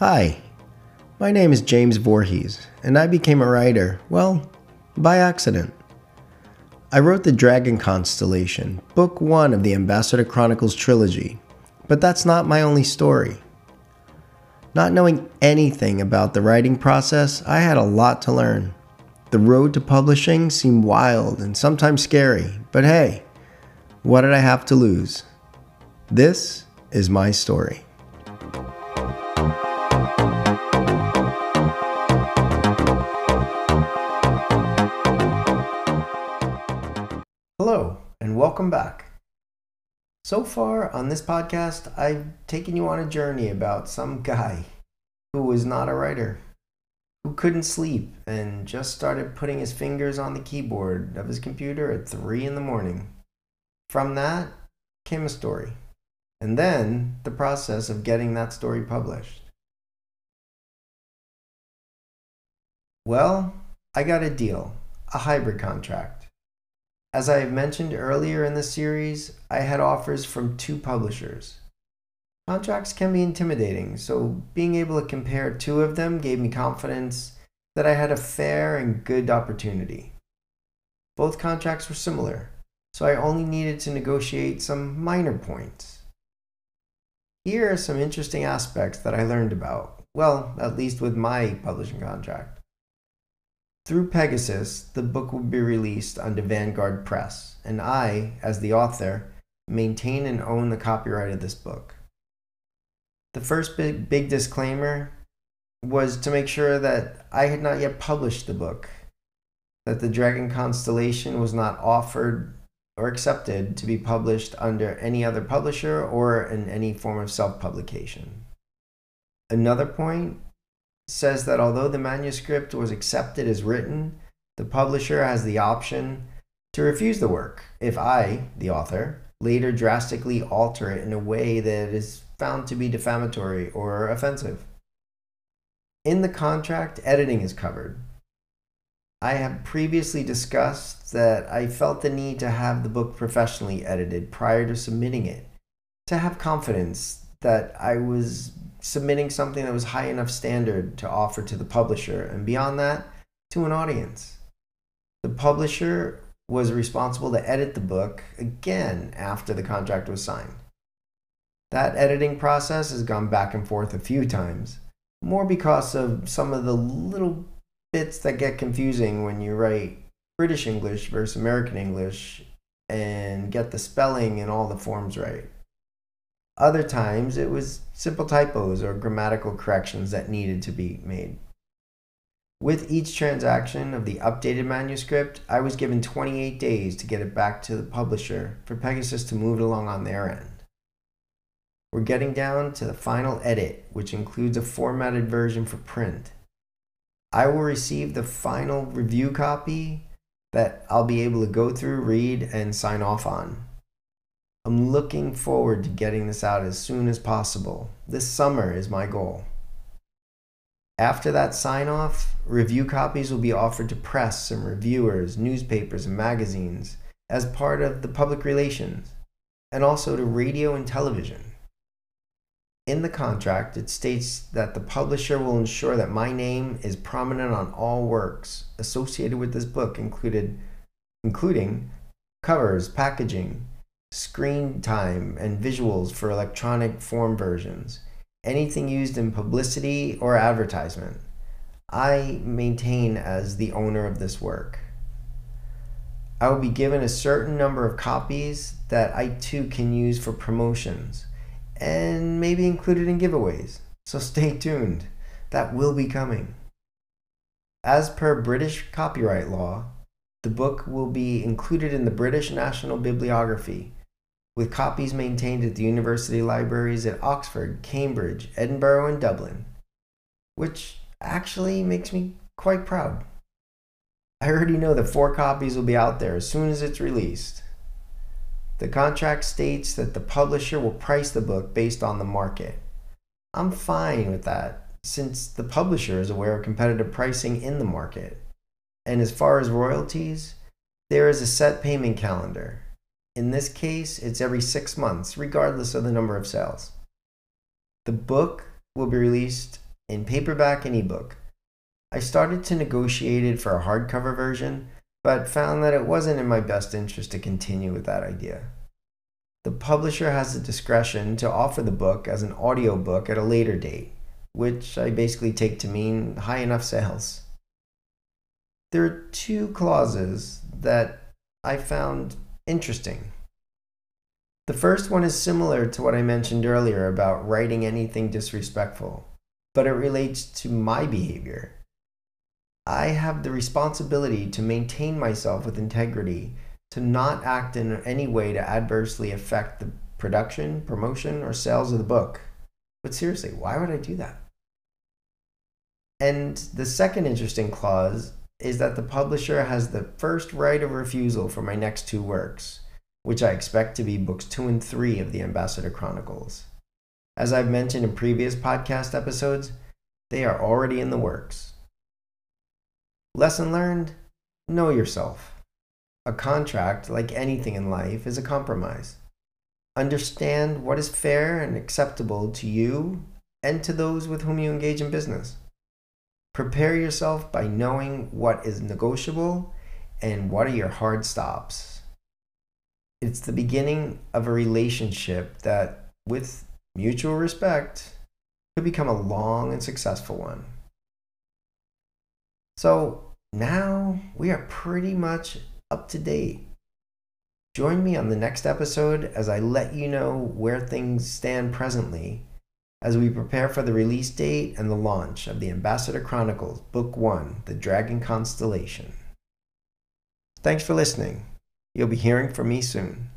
Hi, my name is James Voorhees, and I became a writer, well, by accident. I wrote The Dragon Constellation, book one of the Ambassador Chronicles trilogy, but that's not my only story. Not knowing anything about the writing process, I had a lot to learn. The road to publishing seemed wild and sometimes scary, but hey, what did I have to lose? This is my story. And welcome back. So far on this podcast, I've taken you on a journey about some guy who was not a writer who couldn't sleep and just started putting his fingers on the keyboard of his computer at 3 in the morning. From that came a story, and then the process of getting that story published. Well, I got a deal, a hybrid contract. As I mentioned earlier in the series, I had offers from two publishers. Contracts can be intimidating, so being able to compare two of them gave me confidence that I had a fair and good opportunity. Both contracts were similar, so I only needed to negotiate some minor points. Here are some interesting aspects that I learned about, well, at least with my publishing contract. Through Pegasus, the book will be released under Vanguard Press, and I, as the author, maintain and own the copyright of this book. The first big, big disclaimer was to make sure that I had not yet published the book, that the Dragon Constellation was not offered or accepted to be published under any other publisher or in any form of self publication. Another point says that although the manuscript was accepted as written, the publisher has the option to refuse the work if I, the author, later drastically alter it in a way that is found to be defamatory or offensive. In the contract, editing is covered. I have previously discussed that I felt the need to have the book professionally edited prior to submitting it, to have confidence that I was submitting something that was high enough standard to offer to the publisher, and beyond that, to an audience. The publisher was responsible to edit the book again after the contract was signed. That editing process has gone back and forth a few times, more because of some of the little bits that get confusing when you write British English versus American English and get the spelling and all the forms right. Other times it was simple typos or grammatical corrections that needed to be made. With each transaction of the updated manuscript, I was given 28 days to get it back to the publisher for Pegasus to move it along on their end. We're getting down to the final edit, which includes a formatted version for print. I will receive the final review copy that I'll be able to go through, read, and sign off on. I'm looking forward to getting this out as soon as possible. This summer is my goal. After that sign off, review copies will be offered to press and reviewers, newspapers, and magazines as part of the public relations, and also to radio and television. In the contract, it states that the publisher will ensure that my name is prominent on all works associated with this book, included, including covers, packaging, screen time, and visuals for electronic form versions, anything used in publicity or advertisement. I maintain as the owner of this work. I will be given a certain number of copies that I too can use for promotions and maybe included in giveaways. So stay tuned. That will be coming. As per British copyright law, the book will be included in the British National Bibliography, with copies maintained at the university libraries at Oxford, Cambridge, Edinburgh, and Dublin, which actually makes me quite proud. I already know that four copies will be out there as soon as it's released. The contract states that the publisher will price the book based on the market. I'm fine with that since the publisher is aware of competitive pricing in the market. And as far as royalties, there is a set payment calendar. In this case, it's every six months, regardless of the number of sales. The book will be released in paperback and ebook. I started to negotiate it for a hardcover version, but found that it wasn't in my best interest to continue with that idea. The publisher has the discretion to offer the book as an audiobook at a later date, which I basically take to mean high enough sales. There are two clauses that I found interesting. The first one is similar to what I mentioned earlier about writing anything disrespectful, but it relates to my behavior. I have the responsibility to maintain myself with integrity, to not act in any way to adversely affect the production, promotion, or sales of the book. But seriously, why would I do that? And the second interesting clause is that the publisher has the first right of refusal for my next two works, which I expect to be books two and three of the Ambassador Chronicles. As I've mentioned in previous podcast episodes, they are already in the works. Lesson learned know yourself. A contract, like anything in life, is a compromise. Understand what is fair and acceptable to you and to those with whom you engage in business. Prepare yourself by knowing what is negotiable and what are your hard stops. It's the beginning of a relationship that, with mutual respect, could become a long and successful one. So now we are pretty much up to date. Join me on the next episode as I let you know where things stand presently as we prepare for the release date and the launch of the Ambassador Chronicles Book 1 The Dragon Constellation. Thanks for listening. You'll be hearing from me soon.